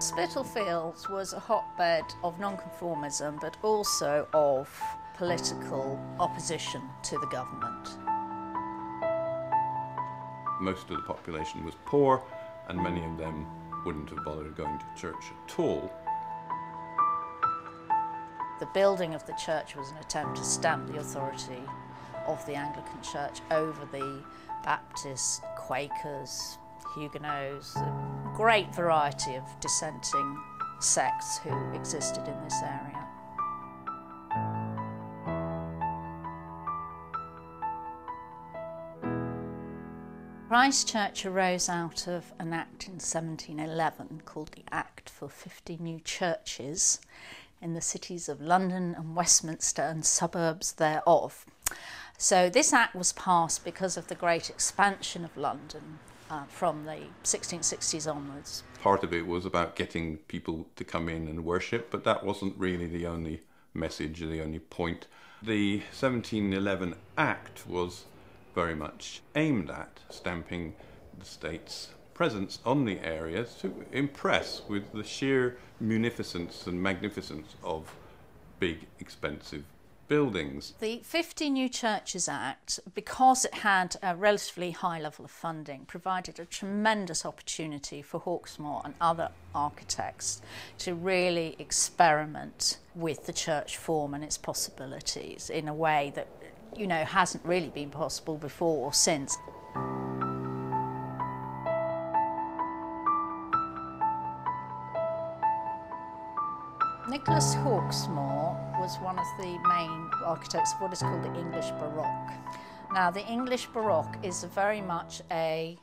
Spitalfields was a hotbed of nonconformism but also of political opposition to the government. Most of the population was poor and many of them wouldn't have bothered going to church at all. The building of the church was an attempt to stamp the authority of the Anglican Church over the Baptists, Quakers, Huguenots, a great variety of dissenting sects who existed in this area. Christ Church arose out of an act in 1711 called the Act for 50 New Churches in the cities of London and Westminster and suburbs thereof. So this act was passed because of the great expansion of London uh, from the 1660s onwards. Part of it was about getting people to come in and worship, but that wasn't really the only message the only point. The 1711 Act was very much aimed at stamping the state's presence on the area to impress with the sheer munificence and magnificence of big, expensive buildings. The 50 New Churches Act, because it had a relatively high level of funding, provided a tremendous opportunity for Hawksmoor and other architects to really experiment with the church form and its possibilities in a way that you know hasn't really been possible before or since. Nicholas Hawksmoor was one of the main architects of what is called the English Baroque. Now, the English Baroque is very much a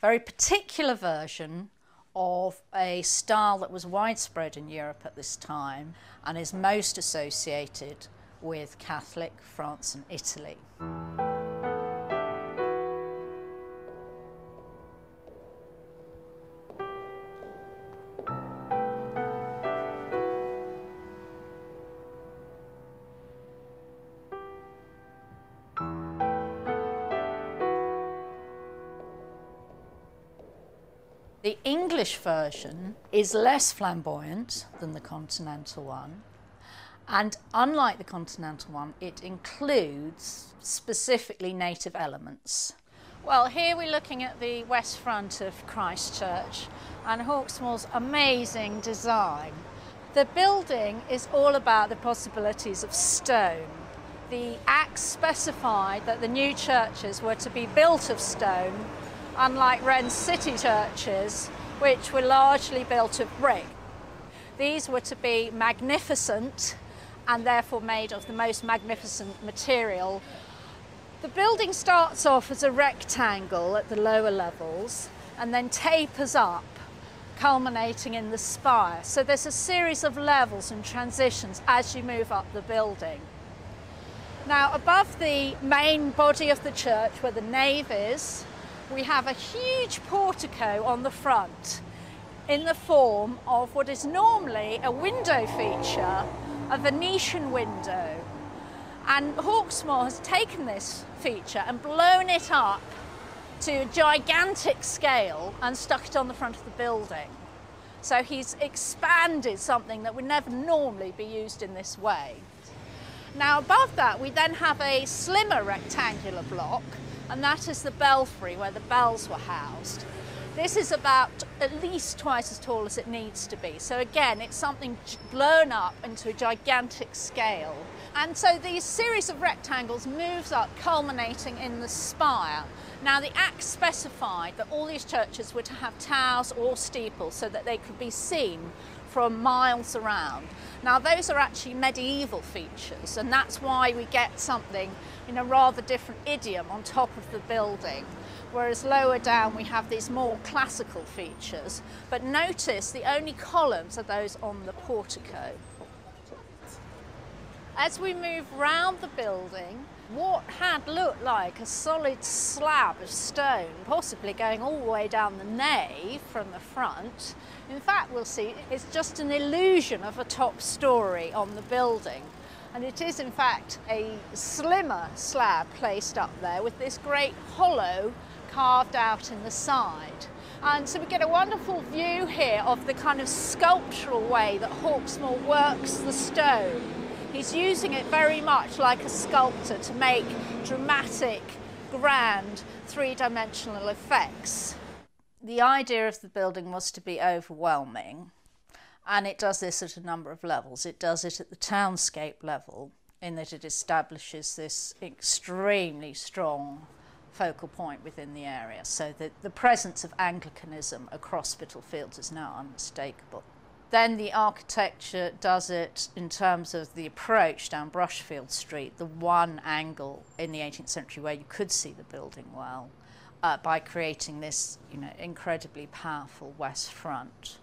very particular version of a style that was widespread in Europe at this time and is most associated with Catholic France and Italy. The English version is less flamboyant than the continental one. And unlike the continental one, it includes specifically native elements. Well, here we're looking at the west front of Christ Church and Hawksmoor's amazing design. The building is all about the possibilities of stone. The Act specified that the new churches were to be built of stone unlike Wren's city churches, which were largely built of brick. These were to be magnificent and therefore made of the most magnificent material. The building starts off as a rectangle at the lower levels and then tapers up, culminating in the spire. So there's a series of levels and transitions as you move up the building. Now, above the main body of the church, where the nave is, we have a huge portico on the front in the form of what is normally a window feature, a Venetian window. And Hawksmoor has taken this feature and blown it up to a gigantic scale and stuck it on the front of the building. So he's expanded something that would never normally be used in this way. Now above that we then have a slimmer rectangular block and that is the belfry where the bells were housed. This is about at least twice as tall as it needs to be. So again, it's something blown up into a gigantic scale. And so these series of rectangles moves up, culminating in the spire. Now the Act specified that all these churches were to have towers or steeples so that they could be seen from miles around. Now those are actually medieval features and that's why we get something in a rather different idiom on top of the building. Whereas lower down we have these more classical features. But notice the only columns are those on the portico. As we move round the building, what had looked like a solid slab of stone, possibly going all the way down the nave from the front, in fact we'll see it's just an illusion of a top story on the building. And it is in fact a slimmer slab placed up there with this great hollow carved out in the side. And so we get a wonderful view here of the kind of sculptural way that Hawksmoor works the stone. He's using it very much like a sculptor to make dramatic, grand, three dimensional effects. The idea of the building was to be overwhelming, and it does this at a number of levels. It does it at the townscape level, in that it establishes this extremely strong focal point within the area. So that the presence of Anglicanism across Spitalfields is now unmistakable. Then the architecture does it in terms of the approach down Brushfield Street, the one angle in the 18th century where you could see the building well, uh, by creating this you know, incredibly powerful west front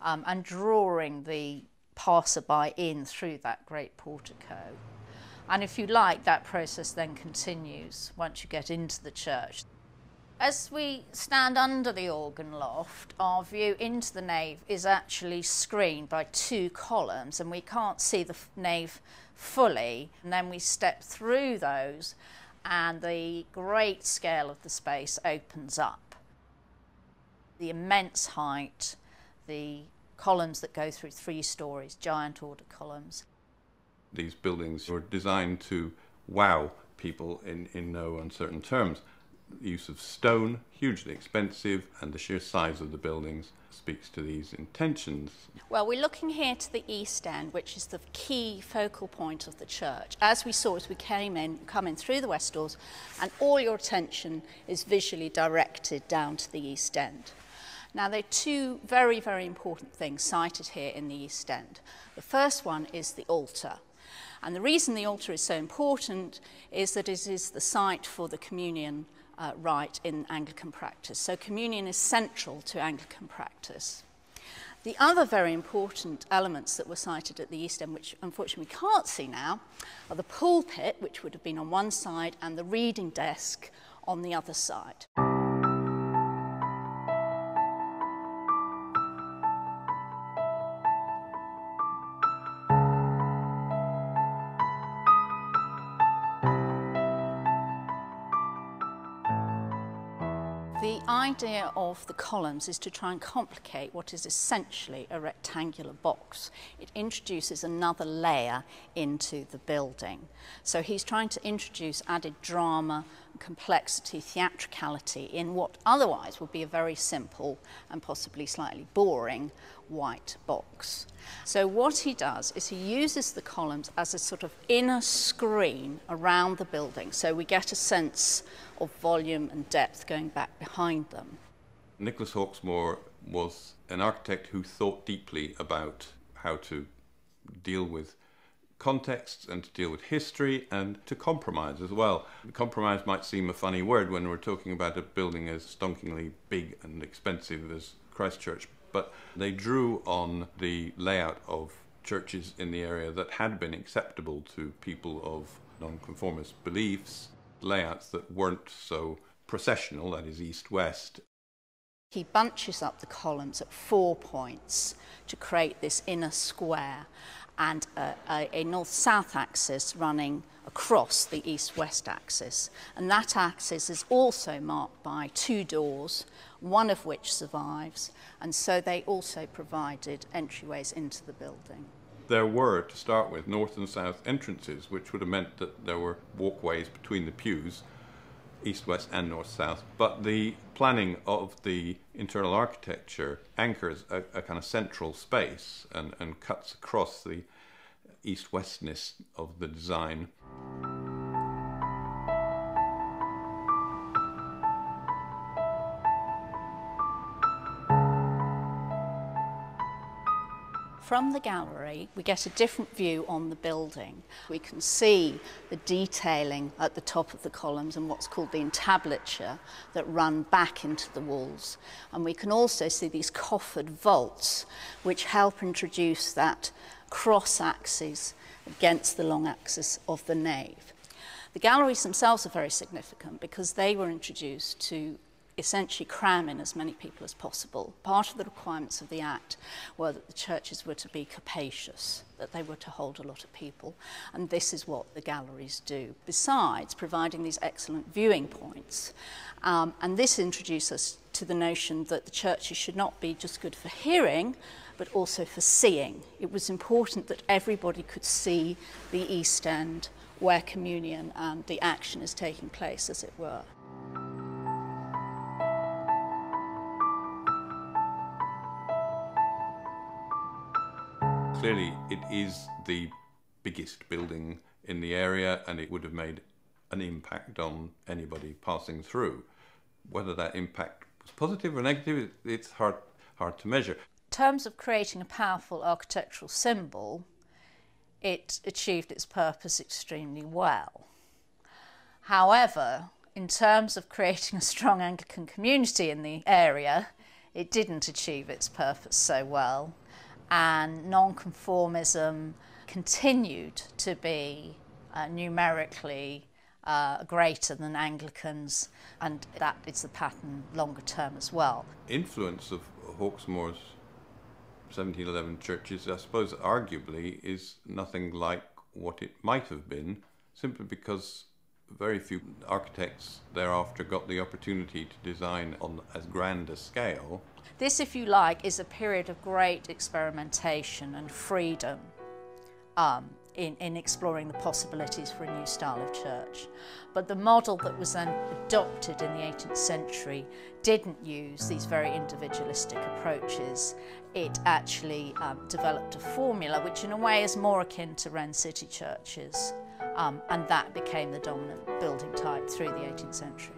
um, and drawing the passerby in through that great portico. And if you like, that process then continues once you get into the church. As we stand under the organ loft, our view into the nave is actually screened by two columns, and we can't see the nave fully. And then we step through those, and the great scale of the space opens up. The immense height, the columns that go through three stories, giant order columns, these buildings were designed to wow people in, in no uncertain terms. The use of stone, hugely expensive, and the sheer size of the buildings speaks to these intentions. Well, we're looking here to the east end, which is the key focal point of the church. As we saw as we came in, coming through the west doors, and all your attention is visually directed down to the east end. Now, there are two very, very important things cited here in the East End. The first one is the altar. And the reason the altar is so important is that it is the site for the communion uh, right in Anglican practice. So communion is central to Anglican practice. The other very important elements that were cited at the East End, which unfortunately we can't see now, are the pulpit, which would have been on one side, and the reading desk on the other side. Idea of the columns is to try and complicate what is essentially a rectangular box. It introduces another layer into the building. So he's trying to introduce added drama, complexity, theatricality in what otherwise would be a very simple and possibly slightly boring white box. So what he does is he uses the columns as a sort of inner screen around the building so we get a sense of volume and depth going back behind them. Nicholas Hawksmoor was an architect who thought deeply about how to deal with contexts and to deal with history and to compromise as well. Compromise might seem a funny word when we're talking about a building as stonkingly big and expensive as Christ Church, but they drew on the layout of churches in the area that had been acceptable to people of nonconformist beliefs layouts that weren't so processional, that is east west. He bunches up the columns at four points to create this inner square and a, a, a north south axis running across the east west axis. And that axis is also marked by two doors, one of which survives, and so they also provided entryways into the building there were, to start with, north and south entrances, which would have meant that there were walkways between the pews, east, west, and north, south. But the planning of the internal architecture anchors a, a kind of central space and, and cuts across the east westness of the design. from the gallery, we get a different view on the building. We can see the detailing at the top of the columns and what's called the entablature that run back into the walls. And we can also see these coffered vaults, which help introduce that cross axis against the long axis of the nave. The galleries themselves are very significant because they were introduced to essentially cram in as many people as possible. Part of the requirements of the Act were that the churches were to be capacious, that they were to hold a lot of people, and this is what the galleries do, besides providing these excellent viewing points. Um, and this introduces us to the notion that the churches should not be just good for hearing, but also for seeing. It was important that everybody could see the East End where communion and the action is taking place, as it were. Clearly, it is the biggest building in the area and it would have made an impact on anybody passing through. Whether that impact was positive or negative, it's hard, hard to measure. In terms of creating a powerful architectural symbol, it achieved its purpose extremely well. However, in terms of creating a strong Anglican community in the area, it didn't achieve its purpose so well, and nonconformism continued to be uh, numerically uh, greater than Anglicans, and that is the pattern longer term as well. Influence of Hawksmoor's 1711 churches, I suppose, arguably, is nothing like what it might have been, simply because very few architects thereafter got the opportunity to design on as grand a scale. This, if you like, is a period of great experimentation and freedom. Um, in, in exploring the possibilities for a new style of church. But the model that was then adopted in the 18th century didn't use these very individualistic approaches. It actually um, developed a formula which in a way is more akin to Wren City churches um, and that became the dominant building type through the 18th century.